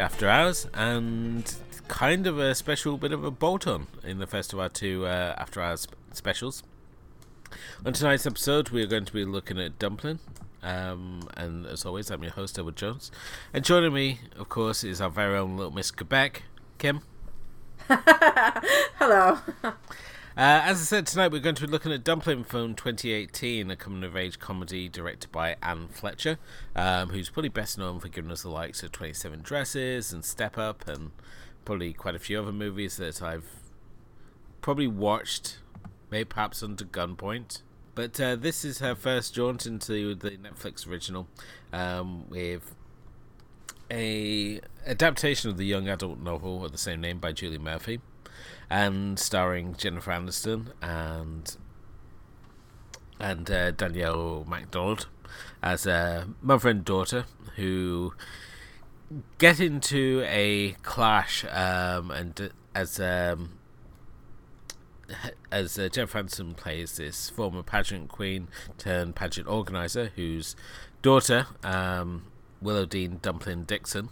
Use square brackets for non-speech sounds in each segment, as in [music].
After Hours, and kind of a special bit of a bolt on in the first of our two uh, After Hours specials. On tonight's episode, we are going to be looking at Dumpling, um, and as always, I'm your host, Edward Jones. And joining me, of course, is our very own little Miss Quebec, Kim. [laughs] Hello. [laughs] Uh, as I said, tonight we're going to be looking at Dumpling from 2018, a coming of age comedy directed by Anne Fletcher, um, who's probably best known for giving us the likes of 27 Dresses and Step Up, and probably quite a few other movies that I've probably watched, maybe perhaps under gunpoint. But uh, this is her first jaunt into the Netflix original um, with a adaptation of the young adult novel of the same name by Julie Murphy and starring Jennifer Aniston and and uh, Danielle Macdonald as a mother and daughter who get into a clash um, and as um, [laughs] as uh, Jennifer Aniston plays this former pageant queen turned pageant organizer whose daughter um, Willow Dean Dumpling Dixon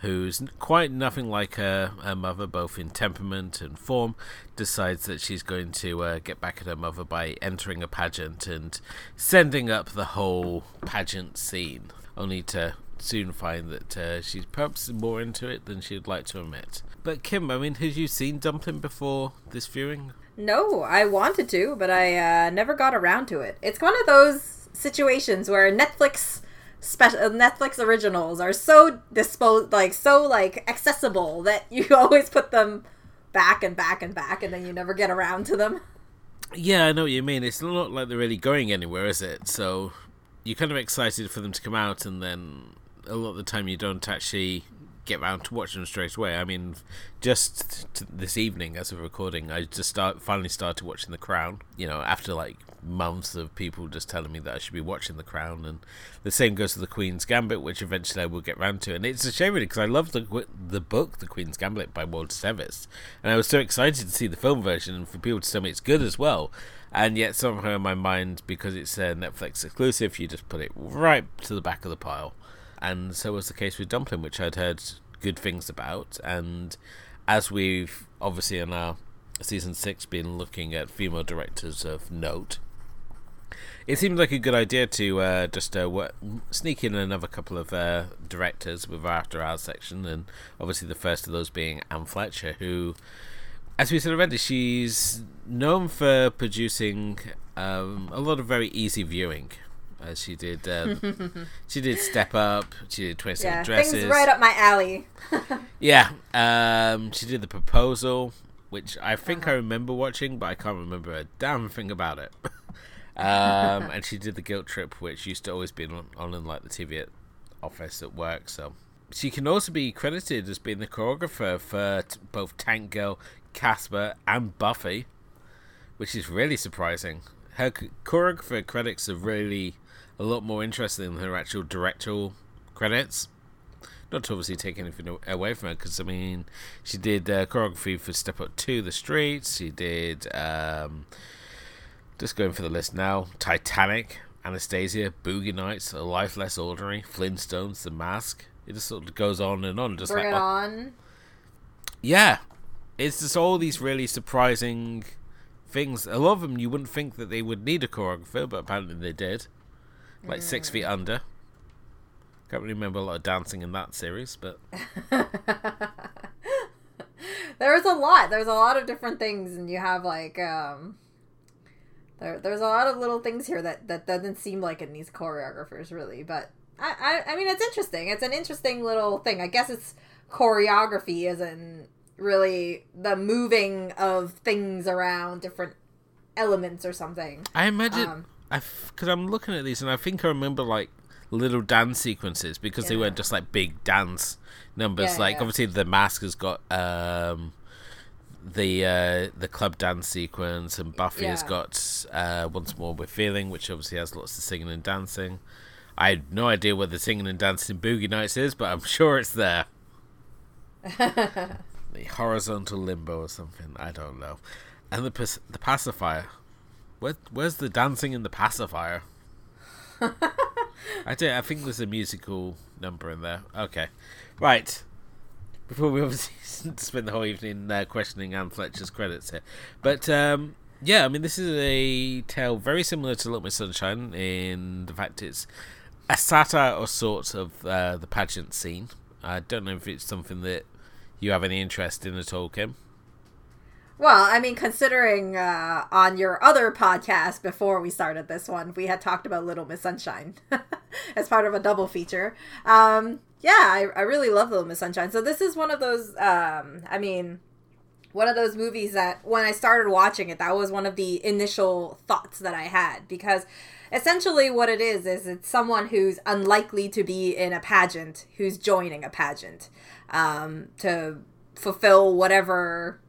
who's quite nothing like her, her mother, both in temperament and form, decides that she's going to uh, get back at her mother by entering a pageant and sending up the whole pageant scene, only to soon find that uh, she's perhaps more into it than she'd like to admit. But Kim, I mean, had you seen Dumpling before this viewing? No, I wanted to, but I uh, never got around to it. It's one of those situations where Netflix special uh, Netflix originals are so disposed like so like accessible that you [laughs] always put them back and back and back and then you never get around to them. Yeah, I know what you mean. It's not like they're really going anywhere, is it? So you're kind of excited for them to come out and then a lot of the time you don't actually get around to watching them straight away. I mean, just this evening, as of recording, I just start finally started watching The Crown. You know, after like months of people just telling me that I should be watching The Crown, and the same goes to The Queen's Gambit, which eventually I will get round to. And it's a shame really because I love the the book, The Queen's Gambit by Walter Tevis, and I was so excited to see the film version and for people to tell me it's good as well. And yet somehow in my mind, because it's a Netflix exclusive, you just put it right to the back of the pile and so was the case with Dumpling, which I'd heard good things about. And as we've obviously in our season six been looking at female directors of note, it seemed like a good idea to uh, just uh, work, sneak in another couple of uh, directors with our after hours section, and obviously the first of those being Anne Fletcher, who, as we said already, she's known for producing um, a lot of very easy viewing uh, she did. Um, she did Step Up. She did Seven yeah, Dresses. Things right up my alley. [laughs] yeah. Um, she did the Proposal, which I think uh-huh. I remember watching, but I can't remember a damn thing about it. [laughs] um, and she did the Guilt Trip, which used to always be on, on in like the TV at office at work. So she can also be credited as being the choreographer for t- both Tank Girl, Casper, and Buffy, which is really surprising. Her choreographer credits are really a lot more interesting than her actual directorial credits. Not to obviously take anything away from her, because I mean, she did uh, choreography for Step Up 2, The Streets. She did, um, just going for the list now, Titanic, Anastasia, Boogie Nights, A Life Less Ordinary, Flintstones, The Mask. It just sort of goes on and on. Just Bring like, it oh. on. Yeah, it's just all these really surprising things. A lot of them you wouldn't think that they would need a choreographer, but apparently they did like Six Feet mm. Under. Can't really remember a lot of dancing in that series, but [laughs] there was a lot. There's a lot of different things, and you have like um, there, there's a lot of little things here that that doesn't seem like it needs choreographers really, but I, I I mean it's interesting. It's an interesting little thing. I guess it's choreography isn't really the moving of things around different elements or something. I imagine. Um, I because I'm looking at these and I think I remember like little dance sequences because yeah. they weren't just like big dance numbers. Yeah, like yeah. obviously the mask has got um the uh the club dance sequence and Buffy has got uh once more with feeling which obviously has lots of singing and dancing. I had no idea what the singing and dancing Boogie Nights is, but I'm [laughs] sure it's there. [laughs] the horizontal limbo or something. I don't know. And the the pacifier. Where, where's the dancing in the pacifier? [laughs] I do. I think there's a musical number in there. Okay, right. Before we obviously [laughs] spend the whole evening uh, questioning Anne Fletcher's credits here, but um, yeah, I mean this is a tale very similar to Little Miss Sunshine in the fact it's a satire or sort of uh, the pageant scene. I don't know if it's something that you have any interest in all, Kim. Well, I mean, considering uh, on your other podcast before we started this one, we had talked about Little Miss Sunshine [laughs] as part of a double feature. Um, yeah, I, I really love Little Miss Sunshine. So this is one of those. Um, I mean, one of those movies that when I started watching it, that was one of the initial thoughts that I had because essentially what it is is it's someone who's unlikely to be in a pageant who's joining a pageant um, to fulfill whatever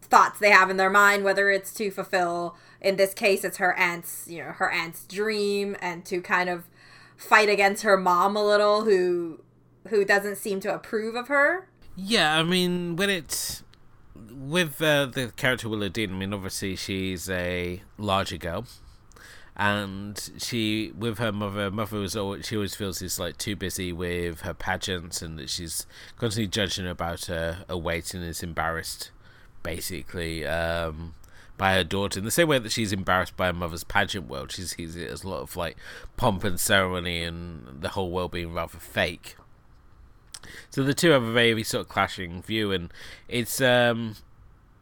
thoughts they have in their mind, whether it's to fulfill, in this case, it's her aunt's, you know, her aunt's dream, and to kind of fight against her mom a little, who who doesn't seem to approve of her. Yeah, I mean, when it's with uh, the character Willow Dean, I mean, obviously she's a larger girl, and she with her mother, mother was always, she always feels she's like too busy with her pageants, and that she's constantly judging about her, her weight and is embarrassed basically um, by her daughter in the same way that she's embarrassed by her mother's pageant world. She sees it as a lot of like pomp and ceremony and the whole world being rather fake. So the two have a very sort of clashing view, and it's um,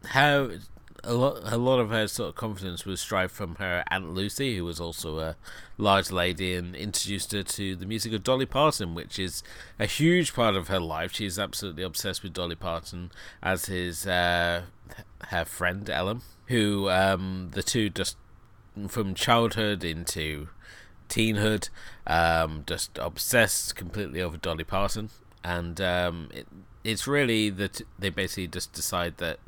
how a lot a lot of her sort of confidence was derived from her aunt Lucy, who was also a large lady, and introduced her to the music of Dolly Parton, which is a huge part of her life. She's absolutely obsessed with Dolly Parton, as his uh, her friend Ellen, who um, the two just from childhood into teenhood, um, just obsessed completely over Dolly Parton, and um, it, it's really that they basically just decide that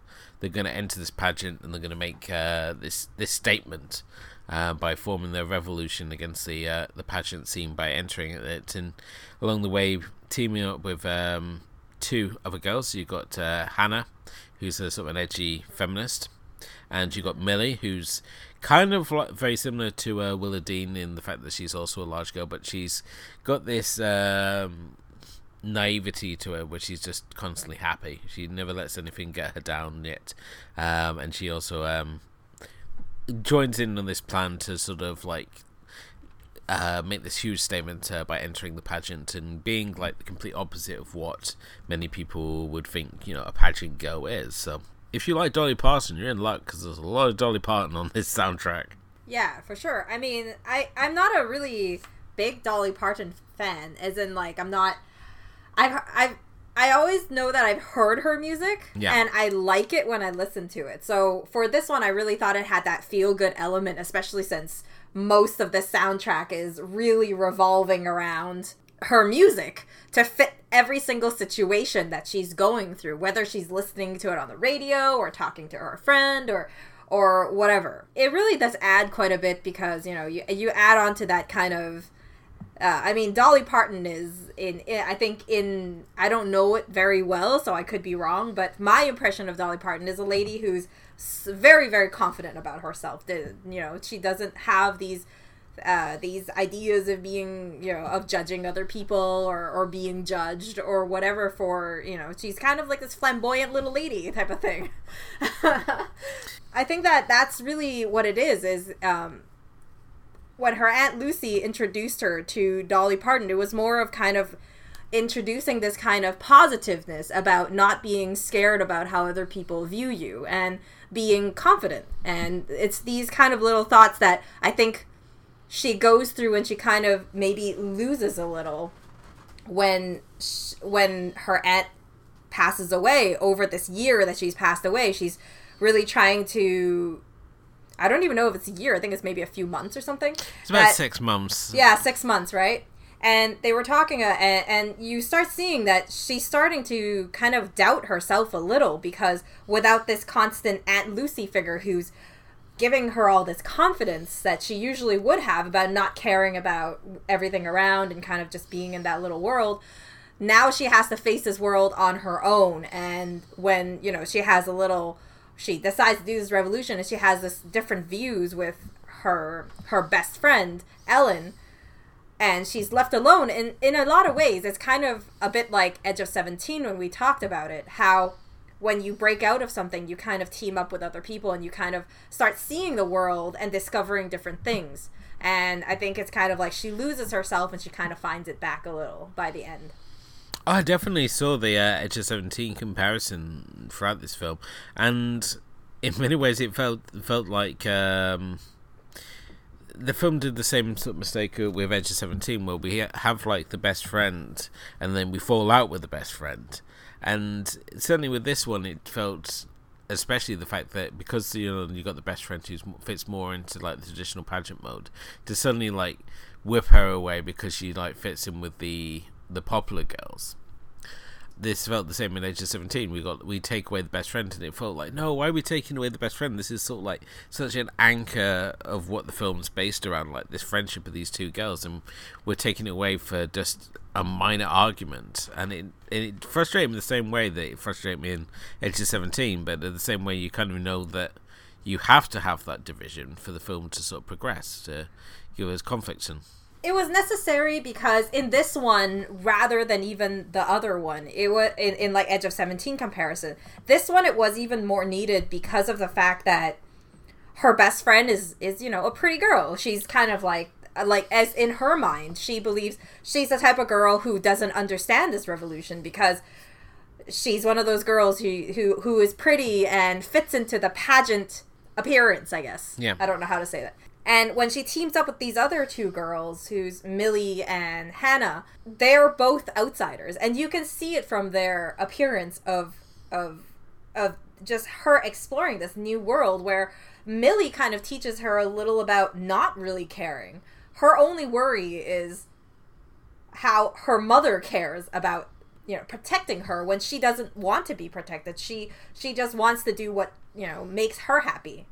they're going to enter this pageant and they're going to make uh, this this statement uh, by forming their revolution against the uh, the pageant scene by entering it and along the way teaming up with um, two other girls. You've got uh, Hannah, who's a sort of an edgy feminist, and you've got Millie, who's kind of like very similar to uh, Willow Dean in the fact that she's also a large girl, but she's got this um, naivety to her where she's just constantly happy. She never lets anything get her down yet. Um, and she also um, joins in on this plan to sort of like uh, make this huge statement uh, by entering the pageant and being like the complete opposite of what many people would think, you know, a pageant girl is. So if you like Dolly Parton, you're in luck because there's a lot of Dolly Parton on this soundtrack. Yeah, for sure. I mean, I I'm not a really big Dolly Parton fan, as in like I'm not I've I've I always know that I've heard her music Yeah. and I like it when I listen to it. So for this one I really thought it had that feel good element, especially since most of the soundtrack is really revolving around her music to fit every single situation that she's going through, whether she's listening to it on the radio or talking to her friend or or whatever. It really does add quite a bit because, you know, you you add on to that kind of uh, I mean, Dolly Parton is in. I think in. I don't know it very well, so I could be wrong. But my impression of Dolly Parton is a lady who's very, very confident about herself. You know, she doesn't have these uh, these ideas of being, you know, of judging other people or, or being judged or whatever for, you know, she's kind of like this flamboyant little lady type of thing. [laughs] I think that that's really what it is, is, um, when her aunt Lucy introduced her to Dolly Parton, it was more of kind of introducing this kind of positiveness about not being scared about how other people view you and being confident. And it's these kind of little thoughts that I think she goes through and she kind of maybe loses a little when sh- when her aunt passes away over this year that she's passed away. She's really trying to I don't even know if it's a year. I think it's maybe a few months or something. It's about That- six months. yeah, six months, right? And they were talking, uh, and, and you start seeing that she's starting to kind of doubt herself a little because without this constant Aunt Lucy figure who's giving her all this confidence that she usually would have about not caring about everything around and kind of just being in that little world, now she has to face this world on her own. And when, you know, she has a little she decides to do this revolution and she has this different views with her her best friend ellen and she's left alone and in a lot of ways. It's kind of a bit like edge of 17 when we talked about it how when you break out of something you kind of team up with other people and you kind of start seeing the world and discovering different things. And i think it's kind of like she loses herself and she kind of finds it back a little by the end I definitely saw the uh, Edge of Seventeen comparison throughout this film, and in many ways, it felt felt like um, the film did the same sort of mistake with Edge of Seventeen, where we have like the best friend, and then we fall out with the best friend, and certainly with this one, it felt. Especially the fact that because you know you got the best friend who fits more into like the traditional pageant mode, to suddenly like whip her away because she like fits in with the the popular girls. This felt the same in Edge of Seventeen. We got we take away the best friend, and it felt like no, why are we taking away the best friend? This is sort of like such an anchor of what the film's based around, like this friendship of these two girls, and we're taking it away for just a minor argument, and it it frustrated me the same way that it frustrated me in Edge of Seventeen, but the same way you kind of know that you have to have that division for the film to sort of progress to give us conflict and it was necessary because in this one rather than even the other one it was in, in like edge of 17 comparison this one it was even more needed because of the fact that her best friend is is you know a pretty girl. She's kind of like like as in her mind she believes she's the type of girl who doesn't understand this revolution because she's one of those girls who who who is pretty and fits into the pageant appearance i guess. Yeah. I don't know how to say that and when she teams up with these other two girls, who's Millie and Hannah, they're both outsiders, and you can see it from their appearance of of of just her exploring this new world where Millie kind of teaches her a little about not really caring. Her only worry is how her mother cares about you know protecting her when she doesn't want to be protected. She she just wants to do what, you know, makes her happy.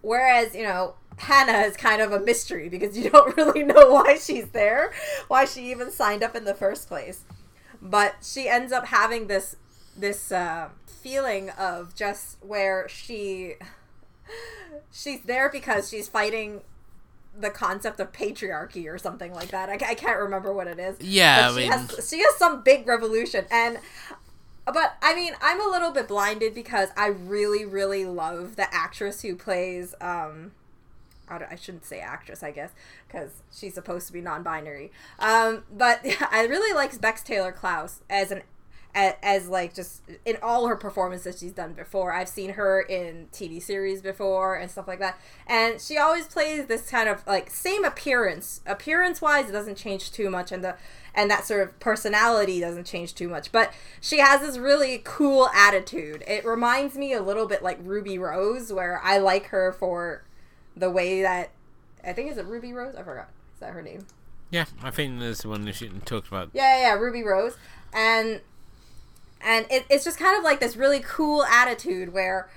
Whereas, you know, Hannah is kind of a mystery because you [laughs] don't really know why she's there, why she even signed up in the first place. But she ends up having this this uh, feeling of just where she [sighs] she's there because she's fighting the concept of patriarchy or something like that. I, I can't remember what it is. Yeah, she mean, has she has some big revolution and but I mean, I'm a little bit blinded because I really, really love the actress who plays. Um, I shouldn't say actress, I guess, because she's supposed to be non-binary. Um, but [laughs] I really like Bex Taylor Klaus as an as, like just in all her performances she's done before. I've seen her in TV series before and stuff like that, and she always plays this kind of like same appearance. Appearance wise, it doesn't change too much, and the and that sort of personality doesn't change too much. But she has this really cool attitude. It reminds me a little bit like Ruby Rose, where I like her for the way that I think is it Ruby Rose. I forgot. Is that her name? Yeah, I think there's the one that she talked about. Yeah, yeah, yeah, Ruby Rose, and and it, it's just kind of like this really cool attitude where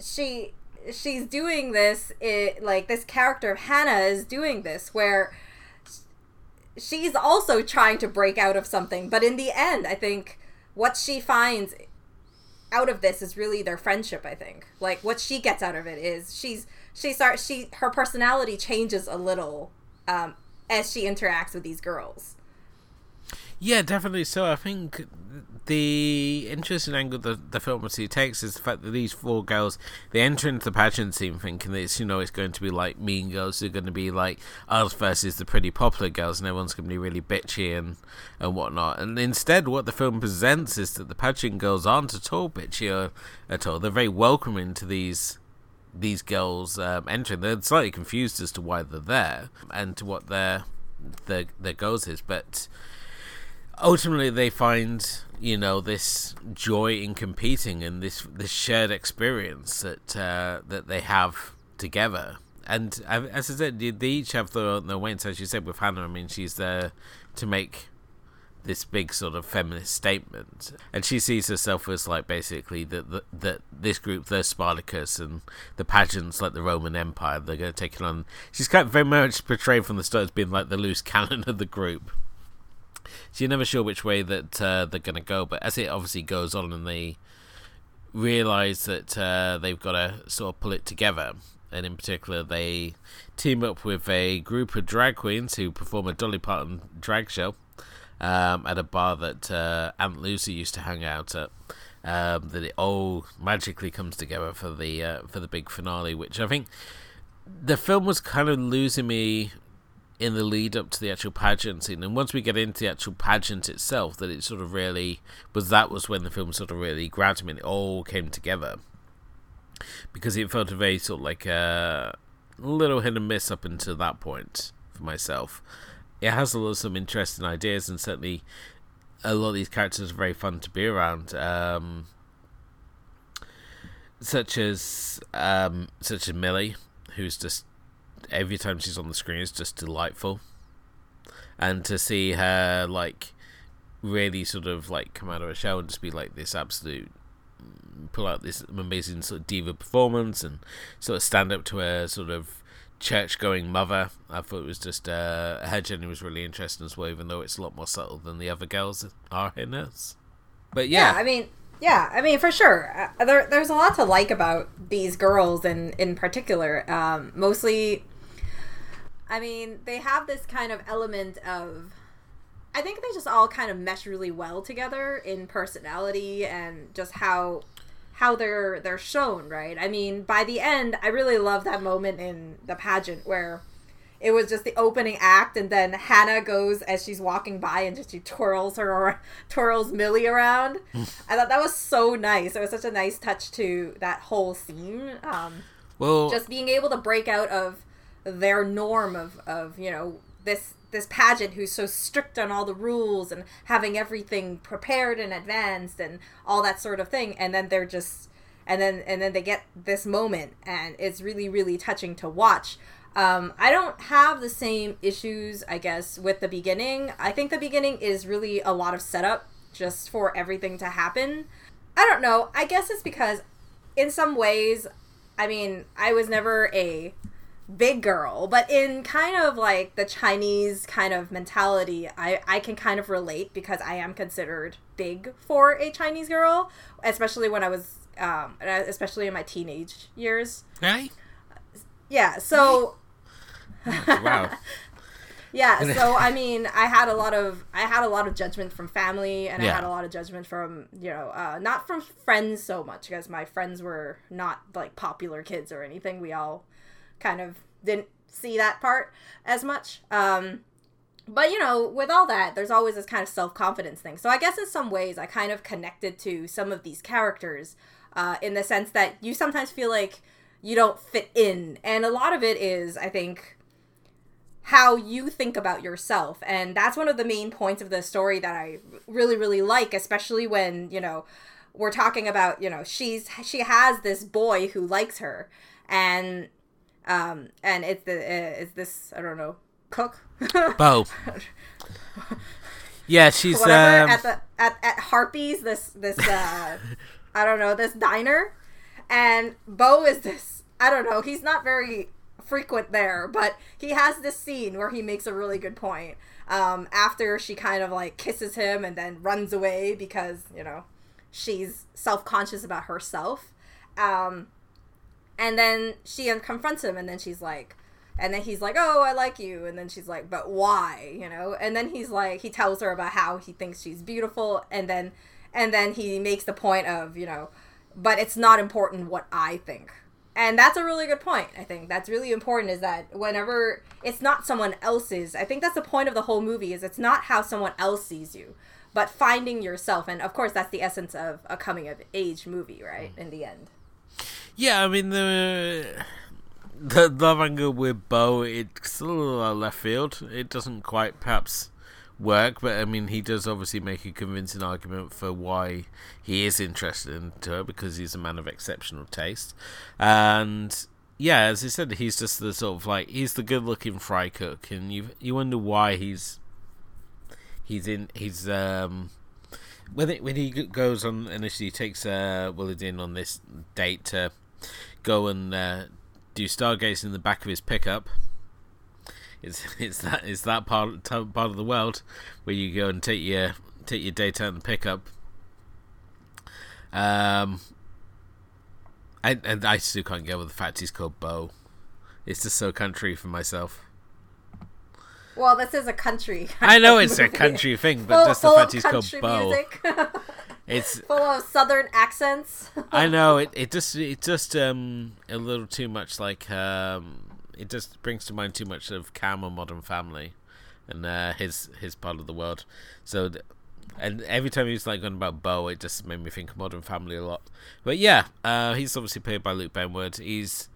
she she's doing this it, like this character of hannah is doing this where she's also trying to break out of something but in the end i think what she finds out of this is really their friendship i think like what she gets out of it is she's she starts she her personality changes a little um, as she interacts with these girls yeah, definitely. So I think the interesting angle the the film obviously takes is the fact that these four girls they enter into the pageant scene thinking that it's you know it's going to be like mean girls who are going to be like us versus the pretty popular girls and everyone's going to be really bitchy and and whatnot. And instead, what the film presents is that the pageant girls aren't at all bitchy or, at all. They're very welcoming to these these girls um, entering. They're slightly confused as to why they're there and to what their their their goals is, but ultimately they find you know this joy in competing and this this shared experience that uh, that they have together. And as I said, they each have their their weights. As you said with Hannah, I mean, she's there to make this big sort of feminist statement, and she sees herself as like basically that that, this group, the Spartacus, and the pageants like the Roman Empire, they're going to take it on. She's kind of very much portrayed from the start as being like the loose cannon of the group. So you're never sure which way that uh, they're going to go. But as it obviously goes on and they realize that uh, they've got to sort of pull it together, and in particular, they team up with a group of drag queens who perform a Dolly Parton drag show um, at a bar that uh, Aunt Lucy used to hang out at. Um, that it all magically comes together for the uh, for the big finale, which I think the film was kind of losing me in the lead up to the actual pageant scene, and once we get into the actual pageant itself, that it sort of really was that was when the film sort of really grabbed me, and it all came together because it felt a very sort of like a little hit and miss up until that point for myself. It has a lot of some interesting ideas, and certainly a lot of these characters are very fun to be around. Um, such as um, such as Millie, who's just every time she's on the screen is just delightful, and to see her like really sort of like come out of her shell and just be like this absolute pull out this amazing sort of diva performance and sort of stand up to her sort of church going mother. I thought it was just uh, her journey was really interesting as well, even though it's a lot more subtle than the other girls are in this. But yeah. yeah, I mean, yeah, I mean for sure. Uh, there, there's a lot to like about these girls, and in particular, um, mostly. I mean, they have this kind of element of. I think they just all kind of mesh really well together in personality and just how how they're they're shown, right? I mean, by the end, I really love that moment in the pageant where it was just the opening act, and then Hannah goes as she's walking by and just she twirls her [laughs] twirls Millie around. I thought that was so nice. It was such a nice touch to that whole scene. Um, well, just being able to break out of their norm of of you know this this pageant who's so strict on all the rules and having everything prepared and advanced and all that sort of thing. And then they're just and then and then they get this moment and it's really really touching to watch. Um, i don't have the same issues i guess with the beginning. I think the beginning is really a lot of setup just for everything to happen. I don't know. I guess it's because in some ways i mean i was never a big girl, but in kind of like the Chinese kind of mentality, I, I can kind of relate because I am considered big for a Chinese girl, especially when I was, um, especially in my teenage years. Hey? Yeah, so. [laughs] wow. yeah, [laughs] so I mean, I had a lot of I had a lot of judgment from family, and yeah. I had a lot of judgment from you know, uh, not from friends so much because my friends were not like popular kids or anything. We all kind of didn't see that part as much. Um, but you know, with all that, there's always this kind of self confidence thing. So I guess in some ways, I kind of connected to some of these characters uh, in the sense that you sometimes feel like you don't fit in, and a lot of it is, I think, how you think about yourself, and that's one of the main points of the story that I really, really like, especially when you know we're talking about you know she's she has this boy who likes her and um, and it's the uh, is this I don't know cook Bo. [laughs] yeah, she's Whatever, um... at the at, at Harpy's this this uh, [laughs] I don't know this diner, and Bo is this I don't know he's not very frequent there, but he has this scene where he makes a really good point. Um, after she kind of like kisses him and then runs away because you know she's self conscious about herself. Um, and then she confronts him, and then she's like, and then he's like, "Oh, I like you," and then she's like, "But why?" You know. And then he's like, he tells her about how he thinks she's beautiful, and then, and then he makes the point of, you know, but it's not important what I think. And that's a really good point. I think that's really important is that whenever it's not someone else's, I think that's the point of the whole movie is it's not how someone else sees you, but finding yourself. And of course, that's the essence of a coming of age movie, right? Mm. In the end. Yeah, I mean the the love angle with Bo, it's a little left field. It doesn't quite perhaps work, but I mean he does obviously make a convincing argument for why he is interested in her because he's a man of exceptional taste, and yeah, as I said, he's just the sort of like he's the good-looking fry cook, and you you wonder why he's he's in he's um when it, when he goes on initially takes uh Willowdean on this date to go and uh, do stargazing in the back of his pickup. It's [laughs] it's that it's that part part of the world where you go and take your take your data and pickup. Um, I and I still can't get with the fact he's called Bo. It's just so country for myself. Well, this is a country. I know it's [laughs] a country thing, but full, just the fact he's called Bo. [laughs] It's full of southern accents. [laughs] I know it. It just it just um a little too much like um it just brings to mind too much of Cam or Modern Family, and uh, his his part of the world. So. th- And every time he's like going about Bo, it just made me think of Modern Family a lot. But yeah, uh, he's obviously played by Luke Benward. He's,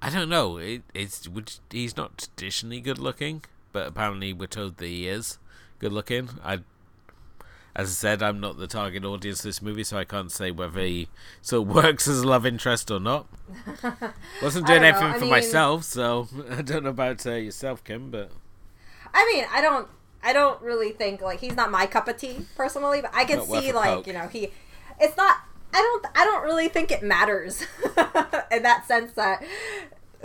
I don't know, it, it's would- he's not traditionally good looking, but apparently we're told that he is good looking. I as I said, I'm not the target audience of this movie, so I can't say whether he of [laughs] works as a love interest or not. [laughs] Wasn't doing anything I for mean- myself, so [laughs] I don't know about uh, yourself, Kim, but I mean, I don't, I don't really think like he's not my cup of tea personally, but I can see like poke. you know he, it's not. I don't. I don't really think it matters in that sense that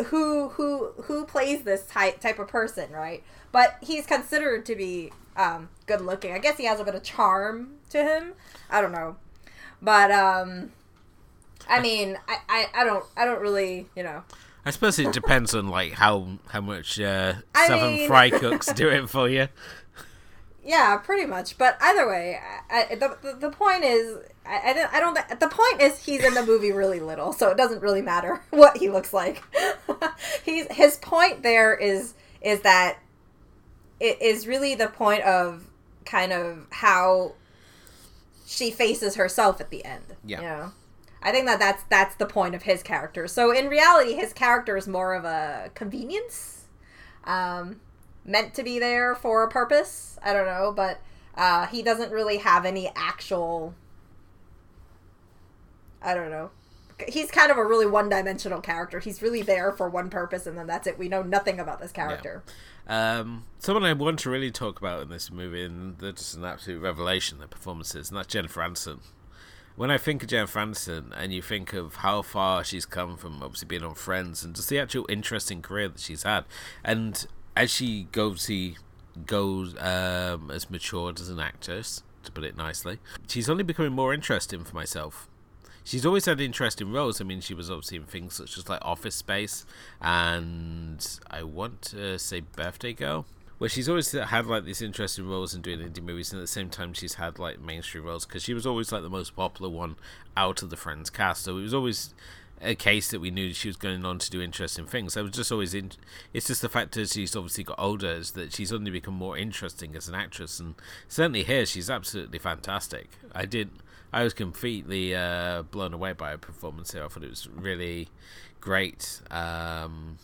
who who who plays this type type of person, right? But he's considered to be um, good looking. I guess he has a bit of charm to him. I don't know, but um, I mean, I, I, I don't I don't really you know I suppose it depends on like how how much uh, Southern mean- Fry cooks do it for you. [laughs] Yeah, pretty much. But either way, I, I, the, the the point is, I, I don't, I don't. The point is, he's in the movie really little, so it doesn't really matter [laughs] what he looks like. [laughs] he's his point there is is that it is really the point of kind of how she faces herself at the end. Yeah. You know? I think that that's that's the point of his character. So in reality, his character is more of a convenience, um, meant to be there for a purpose. I don't know, but uh, he doesn't really have any actual. I don't know. He's kind of a really one-dimensional character. He's really there for one purpose, and then that's it. We know nothing about this character. Um, someone I want to really talk about in this movie, and that's just an absolute revelation, the performances, and that's Jennifer Aniston. When I think of Jennifer Aniston, and you think of how far she's come from obviously being on Friends, and just the actual interesting career that she's had, and as she goes, she goes um, as matured as an actress, to put it nicely, she's only becoming more interesting for myself she's always had interesting roles. I mean, she was obviously in things such as like Office Space and I want to say Birthday Girl, where she's always had like these interesting roles in doing indie movies, and at the same time she's had like mainstream roles because she was always like the most popular one out of the Friends cast. So it was always a case that we knew she was going on to do interesting things. I was just always in. It's just the fact that she's obviously got older is that she's only become more interesting as an actress, and certainly here she's absolutely fantastic. I did. I was completely uh, blown away by her performance here. I thought it was really great. Um,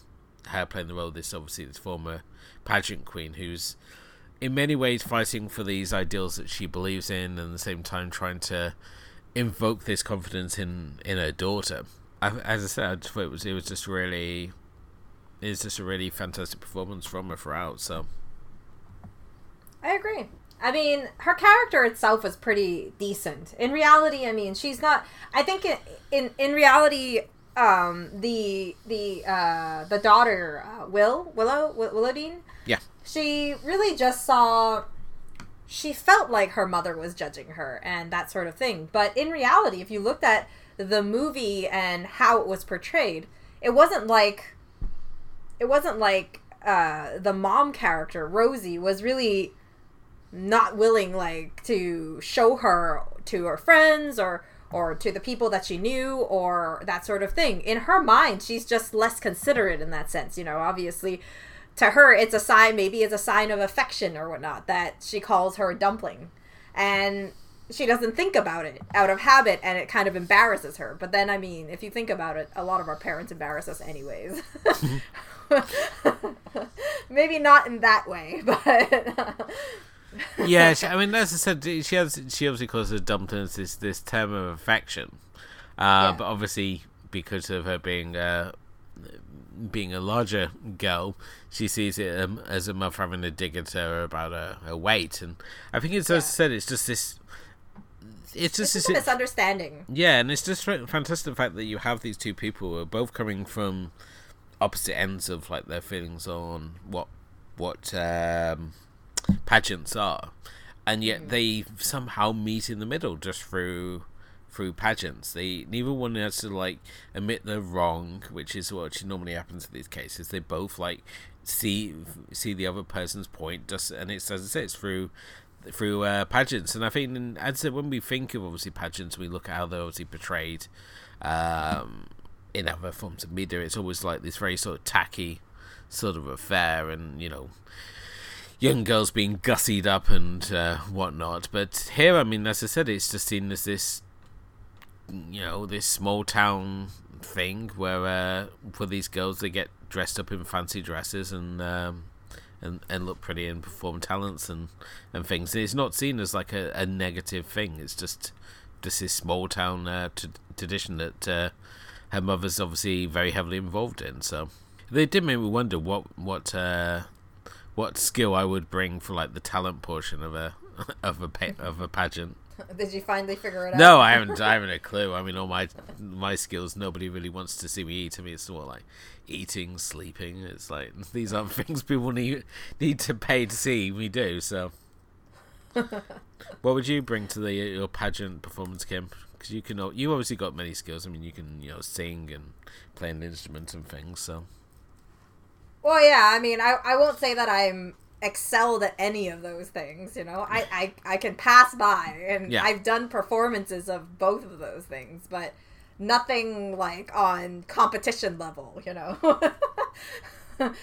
her playing the role of this obviously this former pageant queen who's in many ways fighting for these ideals that she believes in and at the same time trying to invoke this confidence in in her daughter. I, as I said, I it was it was just really it's just a really fantastic performance from her throughout. So I agree. I mean, her character itself was pretty decent. In reality, I mean, she's not. I think in in, in reality, um, the the uh, the daughter uh, Will Willow Will- Willowdean, yeah, she really just saw. She felt like her mother was judging her and that sort of thing. But in reality, if you looked at the movie and how it was portrayed, it wasn't like it wasn't like uh, the mom character Rosie was really not willing like to show her to her friends or or to the people that she knew or that sort of thing. In her mind, she's just less considerate in that sense. You know, obviously, to her, it's a sign. Maybe it's a sign of affection or whatnot that she calls her a dumpling, and she doesn't think about it out of habit, and it kind of embarrasses her. But then, I mean, if you think about it, a lot of our parents embarrass us anyways. [laughs] [laughs] Maybe not in that way, [laughs] but. Yeah. She, I mean, as I said, she has she obviously calls her dumplings this this term of affection, uh, Yeah. but obviously because of her being uh, being a larger girl, she sees it um, as a mother having a dig at her about her, her weight, and I think it's as I said, it's just this. It's just it's this. just a misunderstanding. Yeah, and it's just fantastic the fact that you have these two people who are both coming from opposite ends of like their feelings on what what um, pageants are, and yet they somehow meet in the middle just through through pageants. They neither one has to like admit they're wrong, which is what normally happens in these cases. They both like see see the other person's point, just and it's as I say, it's through through uh, pageants. And I think, as I said, when we think of obviously pageants, we look at how they're obviously portrayed um, in other forms of media. It's always like this very sort of tacky sort of affair, and you know young girls being gussied up and uh, whatnot. But here, I mean, as I said, it's just seen as this, you know, this small town thing where uh, for these girls they get dressed up in fancy dresses and um, and and look pretty and perform talents and and things. And it's not seen as like a, a negative thing. It's just just this small town uh, t- tradition that uh, her mother's obviously very heavily involved in. So they did make me wonder what what uh, what skill I would bring for like the talent portion of a [laughs] of a pa- of a pageant. [laughs] Did you finally figure it out? No, I haven't. [laughs] I haven't a clue. I mean, all my my skills. Nobody really wants to see me eat. I mean, it's more like eating, sleeping. It's like these aren't things people need need to pay to see me do. So, what would you bring to the your pageant performance, Kim? Because you can. You obviously got many skills. I mean, you can you know sing and play an instrument and things. So. Well, yeah. I mean, I I won't say that I'm excelled at any of those things. You know, I I, I can pass by, and Yeah. I've done performances of both of those things, but nothing like on competition level. You know. [laughs]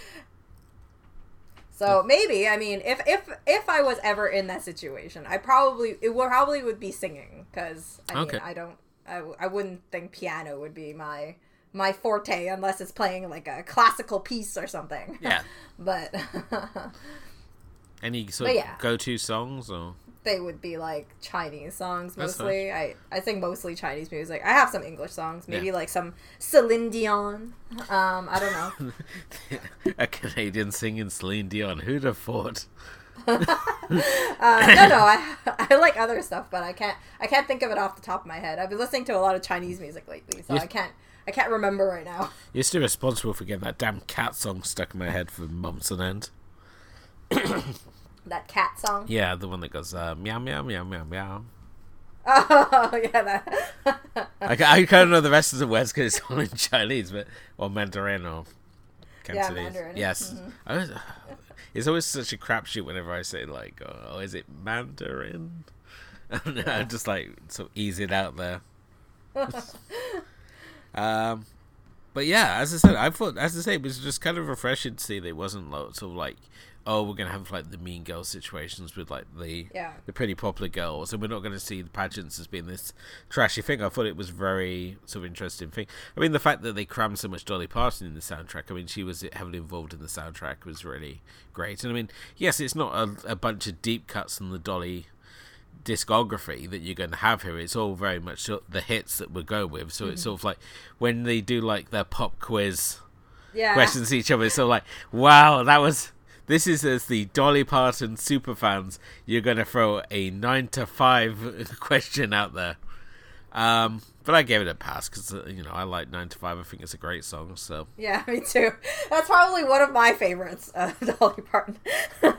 So maybe I mean if if if I was ever in that situation, I probably it would probably would be singing because I mean I don't I, I wouldn't think piano would be my my forte unless it's playing like a classical piece or something. Yeah. [laughs] but [laughs] Any sort But of go-to songs or? they would be like Chinese songs mostly. I I sing mostly Chinese music. I have some English songs, maybe Yeah. like some Celine Dion. Um, I don't know. [laughs] a Canadian singing Celine Dion. Who'd have thought? Uh, no, no, I I like other stuff, but I can't I can't think of it off the top of my head. I've been listening to a lot of Chinese music lately, so. I can't I can't remember right now. [laughs] You're still responsible for getting that damn cat song stuck in my head for months on end. That cat song. Yeah, the one that goes uh, meow meow meow meow meow. [laughs] Oh yeah, that. [laughs] I, I can't know the rest of the words because it's all in Chinese, but or Mandarin or Cantonese. Mandarin. Yes, I was, [sighs] it's always such a crapshoot whenever I say like, "Oh, is it Mandarin?" I'm just like sort of ease it out there. Um, but yeah, as I said, I thought, as I say, it was just kind of refreshing to see there wasn't lots of like, oh, we're gonna have like the mean girl situations with like the Yeah. the pretty popular girls, and we're not going to see the pageants as being this trashy thing. I thought it was very sort of interesting thing. I mean, the fact that they crammed so much Dolly Parton in the soundtrack. I mean, she was heavily involved in the soundtrack was really great. And I mean, yes, it's not a, a bunch of deep cuts from the Dolly discography that you're going to have here. It's all very much the hits that we go with. So it's mm-hmm. sort of like when they do like their pop quiz yeah. questions to each other. It's sort of like, wow, that was. This is as the Dolly Parton super fans. You're going to throw a nine to five [laughs] question out there. Um, but I gave it a pass because uh, you know I like nine to five. I think it's a great song. So Yeah, [laughs] me too. That's probably one of my favorites, uh, [laughs] Dolly Parton. [laughs] it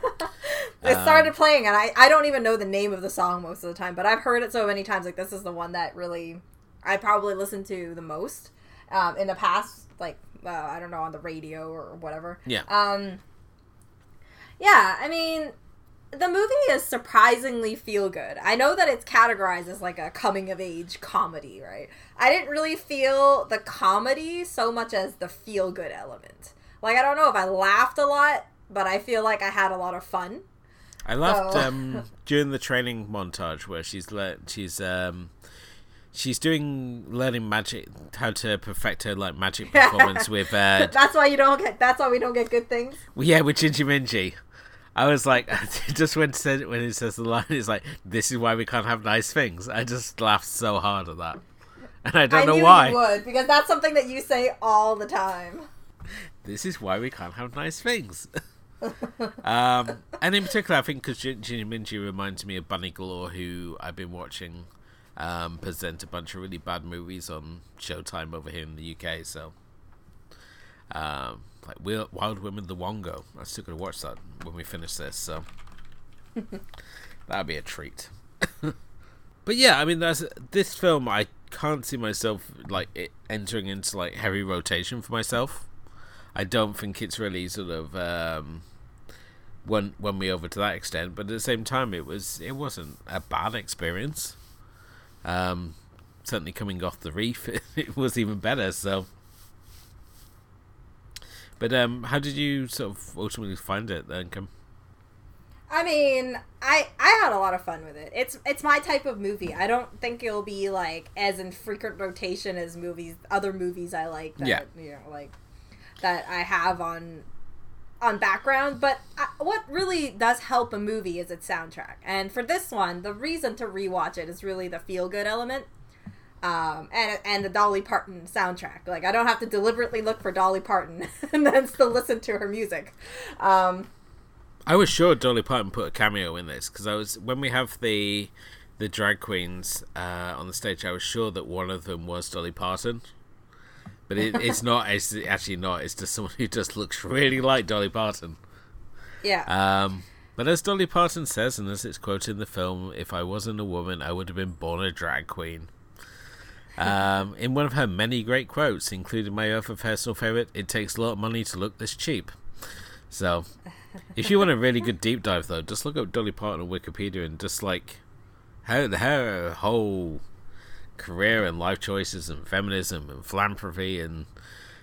Um, started playing, and I, I don't even know the name of the song most of the time, but I've heard it so many times. Like, this is the one that really I probably listened to the most um, in the past, like, uh, I don't know, on the radio or whatever. yeah, Um, yeah, I mean, the movie is surprisingly feel good. I know that it's categorized as like a coming of age comedy, right? I didn't really feel the comedy so much as the feel good element. Like, I don't know if I laughed a lot, but I feel like I had a lot of fun. I loved Oh. um, [laughs] during the training montage where she's le- she's um, she's doing learning magic how to perfect her like magic [laughs] performance with uh, That's why you don't get. That's why we don't get good things. Well, yeah, with Gingy Mingy. I was like, [laughs] just when said when it says the line, it's like, "This is why we can't have nice things." I just laughed so hard at that, and I don't I know why. you would because that's something that you say all the time. This is why we can't have nice things. [laughs] um, and in particular, I think because Gingy Mingy reminds me of Bunny Galore, who I've been watching um, present a bunch of really bad movies on Showtime over here in the UK. So, um, like Wild Women, The Wongo. I'm still gonna watch that when we finish this. So [laughs] that'd be a treat. [laughs] but yeah, I mean, that's this film. I can't see myself like it entering into like heavy rotation for myself. I don't think it's really sort of um, won won me over to that extent. But at the same time, it was it wasn't a bad experience. Um, certainly coming off the reef, [laughs] it was even better. So, but um, how did you sort of ultimately find it then? Come. I mean, I I had a lot of fun with it. It's it's my type of movie. I don't think it'll be like as in frequent rotation as movies other movies I like that Yeah. you know like that I have on on background, but I, what really does help a movie is its soundtrack. And for this one, the reason to rewatch it is really the feel good element. Um, and and the Dolly Parton soundtrack. Like I don't have to deliberately look for Dolly Parton [laughs] and then still listen to her music. Um, I was sure Dolly Parton put a cameo in this because I was when we have the the drag queens uh, on the stage. I was sure that one of them was Dolly Parton, but it, it's [laughs] not. It's actually not. It's just someone who just looks really like Dolly Parton. yeah. Um, but as Dolly Parton says, and as it's quoted in the film, "If I wasn't a woman, I would have been born a drag queen." Um, in one of her many great quotes, including my other personal favorite, "It takes a lot of money to look this cheap." So, if you want a really good deep dive, though, just look up Dolly Parton on Wikipedia and just like her her whole career and life choices and feminism and philanthropy and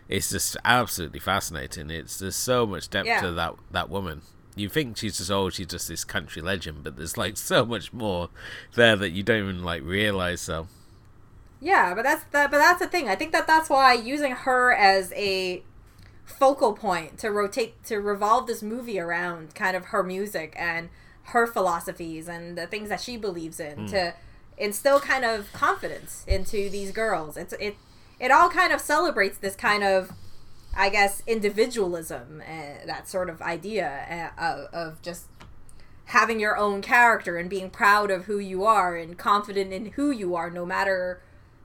it's just absolutely fascinating. It's there's so much depth Yeah. to that that woman. You think she's just oh she's just this country legend, but there's like so much more there that you don't even like realize. So Yeah, but that's the, but that's the thing. I think that that's why using her as a focal point to rotate to revolve this movie around kind of her music and her philosophies and the things that she believes in to instill kind of confidence into these girls. It's it it all kind of celebrates this kind of I guess individualism, uh, that sort of idea uh, of, of just having your own character and being proud of who you are and confident in who you are no matter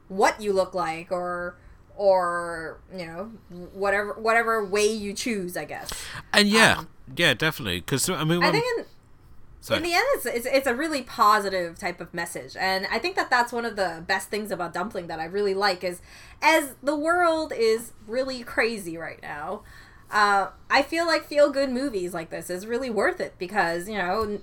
what you look like or or you know whatever whatever way you choose i guess and yeah, yeah, definitely. Because I mean, i think in, sorry. in the end it's, it's, it's a really positive type of message and i think that that's one of the best things about dumpling that i really like is as the world is really crazy right now uh, i feel like feel good movies like this is really worth it because you know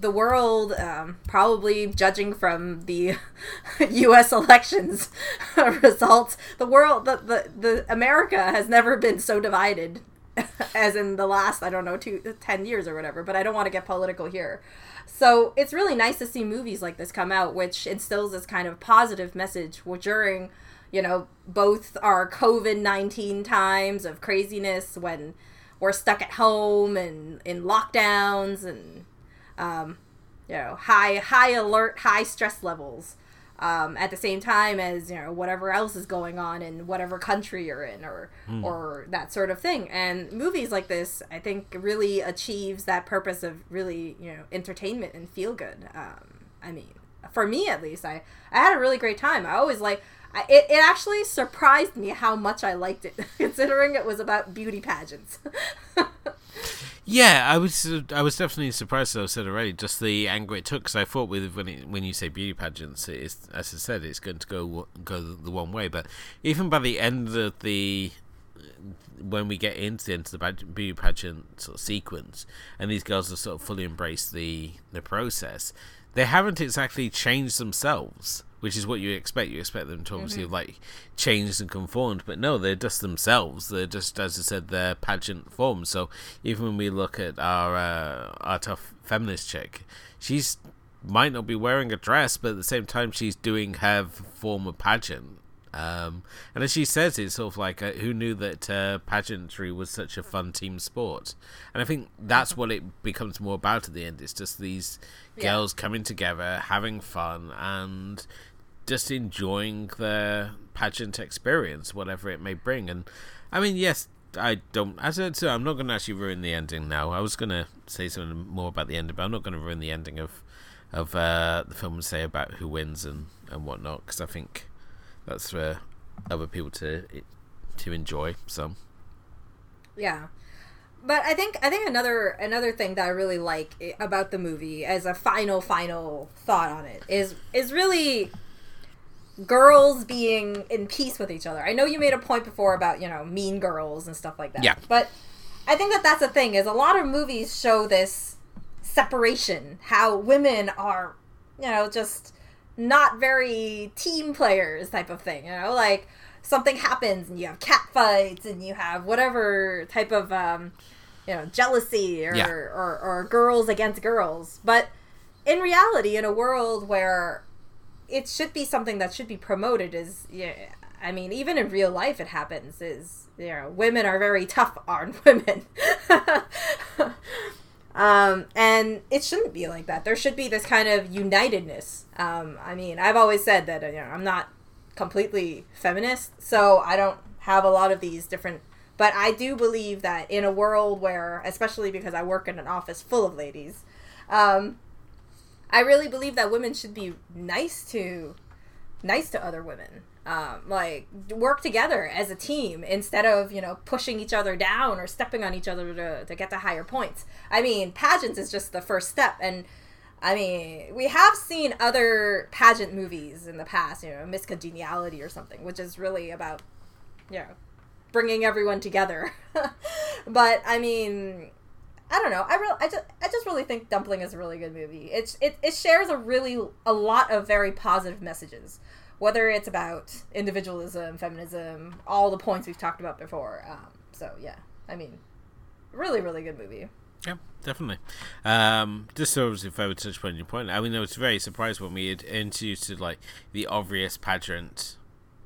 the world um, probably judging from the [laughs] us elections [laughs] results the world the, the, the america has never been so divided [laughs] as in the last i don't know two, 10 years or whatever but i don't want to get political here. So it's really nice to see movies like this come out which instills this kind of positive message during you know both our covid-19 times of craziness when we're stuck at home and in lockdowns and um, you know high high alert high stress levels um, at the same time as you know whatever else is going on in whatever country you're in or or that sort of thing. And movies like this i think really achieves that purpose of really you know entertainment and feel good. Um, i mean for me at least i i had a really great time. I always like I, it, it actually surprised me how much I liked it, [laughs] considering it was about beauty pageants. [laughs] Yeah, I was I was definitely surprised. As I said already, just the angle it took. Because I thought with when it, when you say beauty pageants, it's as I said, it's going to go go the one way. But even by the end of the when we get into the, into the beauty pageant sort of sequence, and these girls have sort of fully embraced the the process, they haven't exactly changed themselves, which is what you expect. You expect them to obviously have, like changed and conformed, but no, they're just themselves. They're just, as I said, their pageant form. So even when we look at our uh, our tough feminist chick, she's might not be wearing a dress, but at the same time, she's doing her form of pageant. Um, and as she says, it's sort of like uh, who knew that uh, pageantry was such a fun team sport, and I think that's what it becomes more about at the end. It's just these Yeah. girls coming together, having fun, and just enjoying the pageant experience, whatever it may bring. And I mean, yes, I don't. As I said, I'm not going to actually ruin the ending now. I was going to say something more about the ending, but I'm not going to ruin the ending of of uh, the film and say about who wins and and whatnot because I think that's for other people to to enjoy. So Yeah. but I think I think another another thing that I really like about the movie as a final final thought on it is is really girls being in peace with each other. I know you made a point before about you know mean girls and stuff like that. Yeah. But I think that that's the thing is a lot of movies show this separation, how women are, you know, just not very team players type of thing. You know, like something happens and you have cat fights and you have whatever type of um, you know jealousy or, Yeah. or or girls against girls. But in reality, in a world where it should be something that should be promoted is yeah i mean even in real life it happens is you know women are very tough on [laughs] women. Um and it shouldn't be like that. There should be this kind of unitedness. Um i mean i've always said that you know i'm not completely feminist so i don't have a lot of these different but i do believe that in a world where especially because i work in an office full of ladies um I really believe that women should be nice to nice to other women. Um, like work together as a team instead of you know pushing each other down or stepping on each other to, to get to higher points. I mean, pageants is just the first step, and I mean we have seen other pageant movies in the past, you know, Miss Congeniality or something, which is really about you know bringing everyone together. [laughs] but I mean, I don't know. I really, I just, I just really think Dumpling is a really good movie. It's, it, it shares a really, a lot of very positive messages, whether it's about individualism, feminism, all the points we've talked about before. Um, so yeah, I mean, really, really good movie. Yeah, definitely. Um, just so if I would touch upon your point, I mean, I was very surprised when we had introduced like the obvious pageant,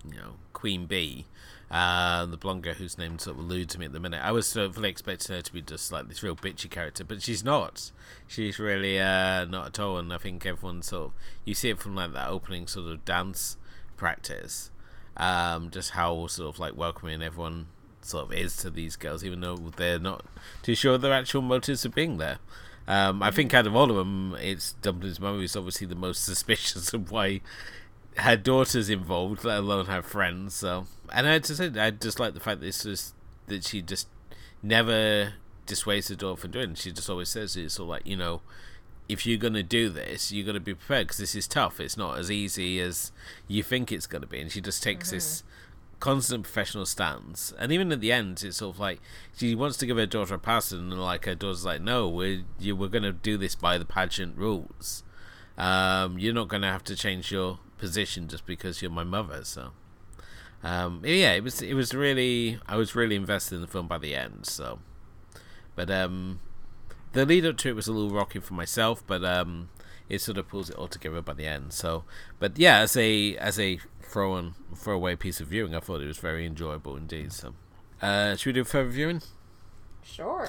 you know, Queen Bee, uh, the blonde girl whose name sort of eludes me at the minute. I was sort of fully expecting her to be just like this real bitchy character, but she's not. She's really uh, not at all, and I think everyone sort of you see it from like that opening sort of dance practice, um, just how sort of like welcoming everyone sort of is to these girls, even though they're not too sure of their actual motives of being there. Um, I think out of all of them, it's Dumpling's mum who's obviously the most [laughs] suspicious of why her daughter's involved, let alone her friends. So, and I just said I just like the fact that it's just that she just never dissuades the daughter from doing. it. She just always says it's all like you know, if you're gonna do this, you're gonna be prepared because this is tough. It's not as easy as you think it's gonna be, and she just takes this constant professional stance. And even at the end, it's sort of like she wants to give her daughter a pass, and like her daughter's like, "No, we're you, we're gonna do this by the pageant rules. Um, you're not gonna have to change your position just because you're my mother." So, um, yeah, it was it was really I was really invested in the film by the end. So, but um, the lead up to it was a little rocky for myself, but um, it sort of pulls it all together by the end. So, but yeah, as a as a throw on throwaway piece of viewing, I thought it was very enjoyable indeed. So, uh, should we do further viewing? Sure.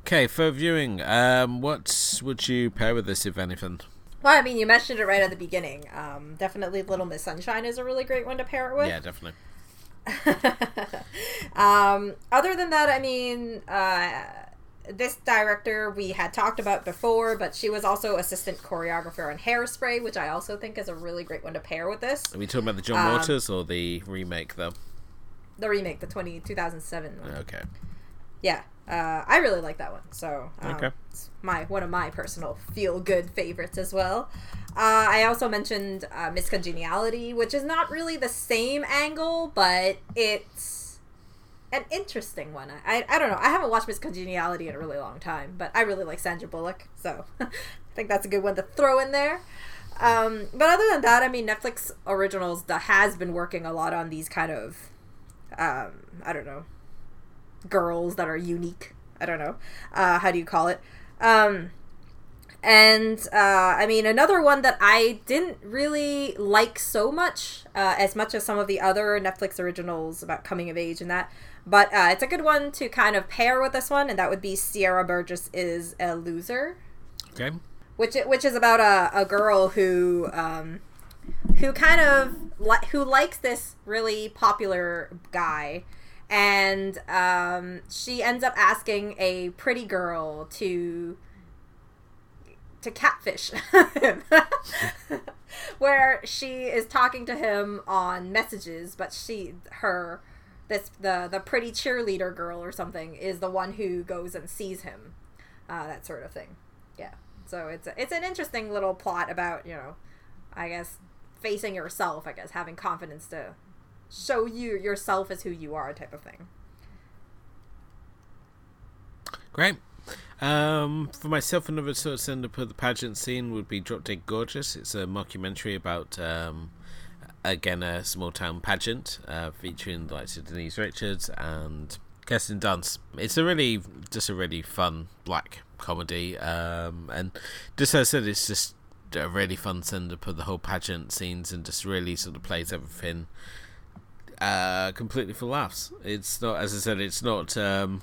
Okay, further viewing. Um, what would you pair with this, if anything? Well, I mean, you mentioned it right at the beginning. Um, definitely, Little Miss Sunshine is a really great one to pair it with. Yeah, definitely. [laughs] um, other than that, I mean, uh, this director we had talked about before, but she was also assistant choreographer on Hairspray, which I also think is a really great one to pair with this. Are we talking about the John Um, Waters or the remake, though? The remake, the 20, 2007 one. Okay. Yeah, uh, I really like that one. So um, Okay. it's my one of my personal feel good favorites as well. Uh, I also mentioned uh, Miss Congeniality, which is not really the same angle, but it's an interesting one. I, I, I don't know. I haven't watched Miss Congeniality in a really long time, but I really like Sandra Bullock, so [laughs] I think that's a good one to throw in there. Um, but other than that, I mean, Netflix originals that has been working a lot on these kind of, um, I don't know, girls that are unique. I don't know. Uh, how do you call it? Um, and uh, I mean, another one that I didn't really like so much, uh, as much as some of the other Netflix originals about coming of age and that. But uh, it's a good one to kind of pair with this one, and that would be Sierra Burgess is a loser Okay. which which is about a, a girl who um, who kind of li- who likes this really popular guy and um, she ends up asking a pretty girl to to catfish [laughs] him [laughs] where she is talking to him on messages but she her this the the pretty cheerleader girl or something is the one who goes and sees him, uh, that sort of thing. Yeah. So it's a, it's an interesting little plot about you know, I guess facing yourself. I guess having confidence to show you yourself as who you are, type of thing. Great. Um, for myself, another sort of send up of the pageant scene would be Drop Dead Gorgeous. It's a mockumentary about, um, again, a small town pageant uh, featuring the likes of Denise Richards and Kirsten Dunst. It's a really, just a really fun black comedy. Um, and just as I said, it's just a really fun send up of the whole pageant scenes and just really sort of plays everything uh, completely for laughs. It's not, as I said, it's not. Um,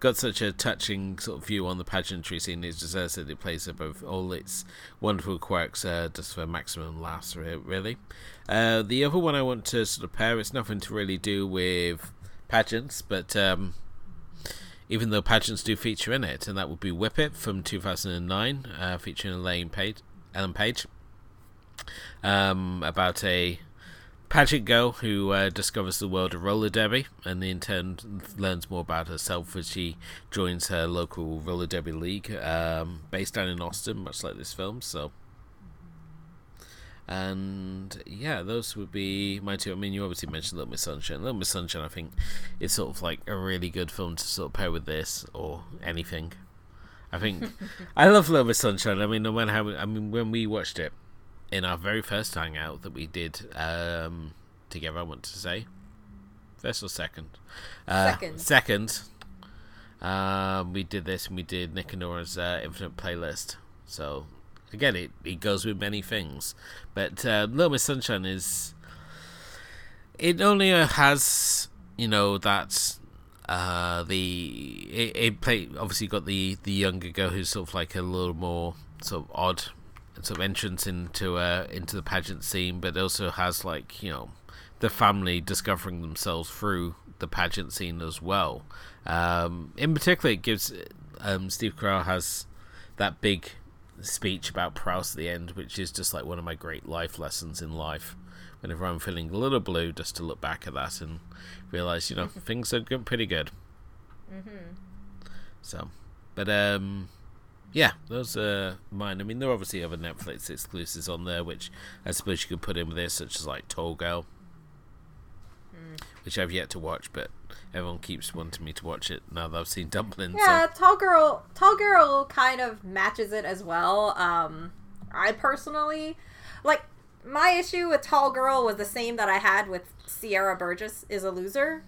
got such a touching sort of view on the pageantry scene. It's just says that it plays up both all its wonderful quirks uh, just for maximum laughs, really. Uh, the other one I want to sort of pair, it's nothing to really do with pageants, but um, even though pageants do feature in it, and that would be Whip It from 2009, uh, featuring Elaine Page, Ellen Page, um, about a pageant girl who uh, discovers the world of roller derby and in turn learns more about herself as she joins her local roller derby league um, based down in Austin, much like this film. So, and yeah, those would be my two. I mean, you obviously mentioned Little Miss Sunshine. Little Miss Sunshine, I think, is sort of like a really good film to sort of pair with this or anything. I think [laughs] I love Little Miss Sunshine. I mean, no matter how I mean, when we watched it, in our very first hangout that we did um, together, I want to say. First or second? Uh, second. Second. Um, we did this and we did Nick and Nora's uh, Infinite Playlist. So, again, it, it goes with many things. But uh, Little Miss Sunshine is. It only has, you know, that. Uh, the it, it play obviously got the the younger girl who's sort of like a little more sort of odd sort of entrance into uh into the pageant scene, but also has like you know the family discovering themselves through the pageant scene as well. Um, in particular, it gives um, Steve Carell has that big speech about Proust at the end, which is just like one of my great life lessons in life. Whenever I'm feeling a little blue, just to look back at that and realize, you know, [laughs] things are good, pretty good. Mm-hmm. So, but um, yeah, those are mine. I mean, there are obviously other Netflix exclusives on there, which I suppose you could put in with this, such as like Tall Girl, mm. which I've yet to watch, but everyone keeps wanting me to watch it now that I've seen Dumpling. Yeah, so. Tall Girl, Tall Girl kind of matches it as well. Um, I personally like my issue with Tall Girl was the same that I had with Sierra Burgess is a loser.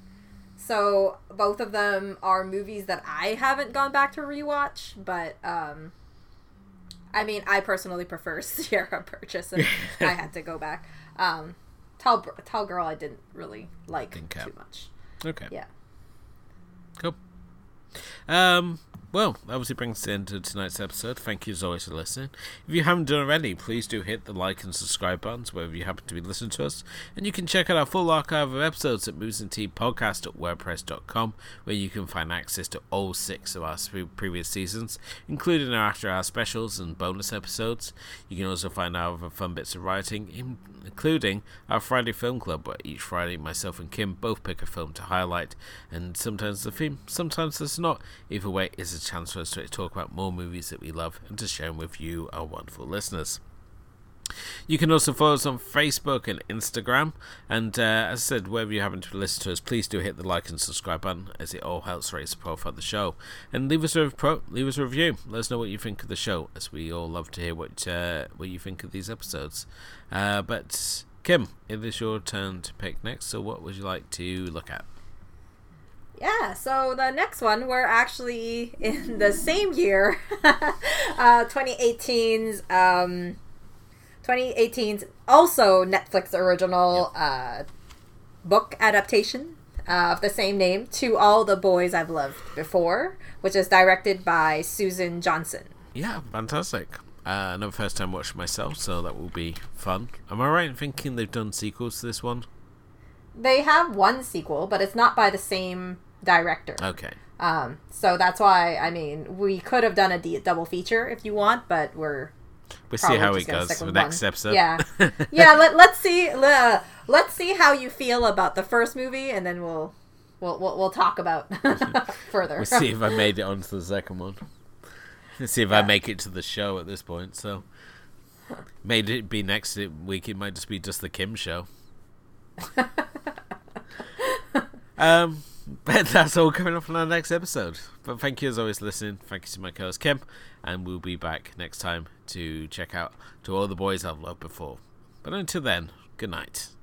So both of them are movies that I haven't gone back to rewatch, but um, I mean, I personally prefer [laughs] Sierra Burgess, [laughs] and I had to go back. Um, Tall Tall Girl, I didn't really like too much. Okay. Yeah. Cool. Um, well, that obviously brings us into tonight's episode. Thank you as always for listening. If you haven't done already, please do hit the like and subscribe buttons wherever you happen to be listening to us. And you can check out our full archive of episodes at Podcast where you can find access to all six of our previous seasons, including our after hour specials and bonus episodes. You can also find our other fun bits of writing, including our Friday Film Club, where each Friday myself and Kim both pick a film to highlight, and sometimes the theme, sometimes it's not. Either way, it's a chance for us to talk about more movies that we love and to share them with you, our wonderful listeners. You can also follow us on Facebook and Instagram. And uh, as I said, wherever you happen to listen to us, please do hit the like and subscribe button, as it all helps raise the profile of the show. And leave us a pro- leave us a review. Let us know what you think of the show, as we all love to hear what uh, what you think of these episodes. Uh, but Kim, it is your turn to pick next. So, what would you like to look at? Yeah, so the next one, we're actually in the same year, [laughs] uh, 2018's, um, 2018's also Netflix original uh, book adaptation uh, of the same name, To All the Boys I've Loved Before, which is directed by Susan Johnson. Yeah, fantastic. Uh, another first time watch myself, so that will be fun. Am I right in thinking they've done sequels to this one? They have one sequel, but it's not by the same director. Okay. Um, so that's why I mean we could have done a d- double feature if you want, but we're we'll see how it goes for next episode. Yeah, [laughs] yeah. Let let's see. Uh, let's see how you feel about the first movie, and then we'll we'll we'll, we'll talk about [laughs] further. We'll see if I made it onto the second one. Let's see if I make it to the show at this point. So, made it be next week. It might just be just the Kim show. [laughs] um, [laughs] but that's all coming up on our next episode. But thank you as always for listening. Thank you to my co-host Kim, and we'll be back next time to check out to all the boys I've loved before. But until then, good night.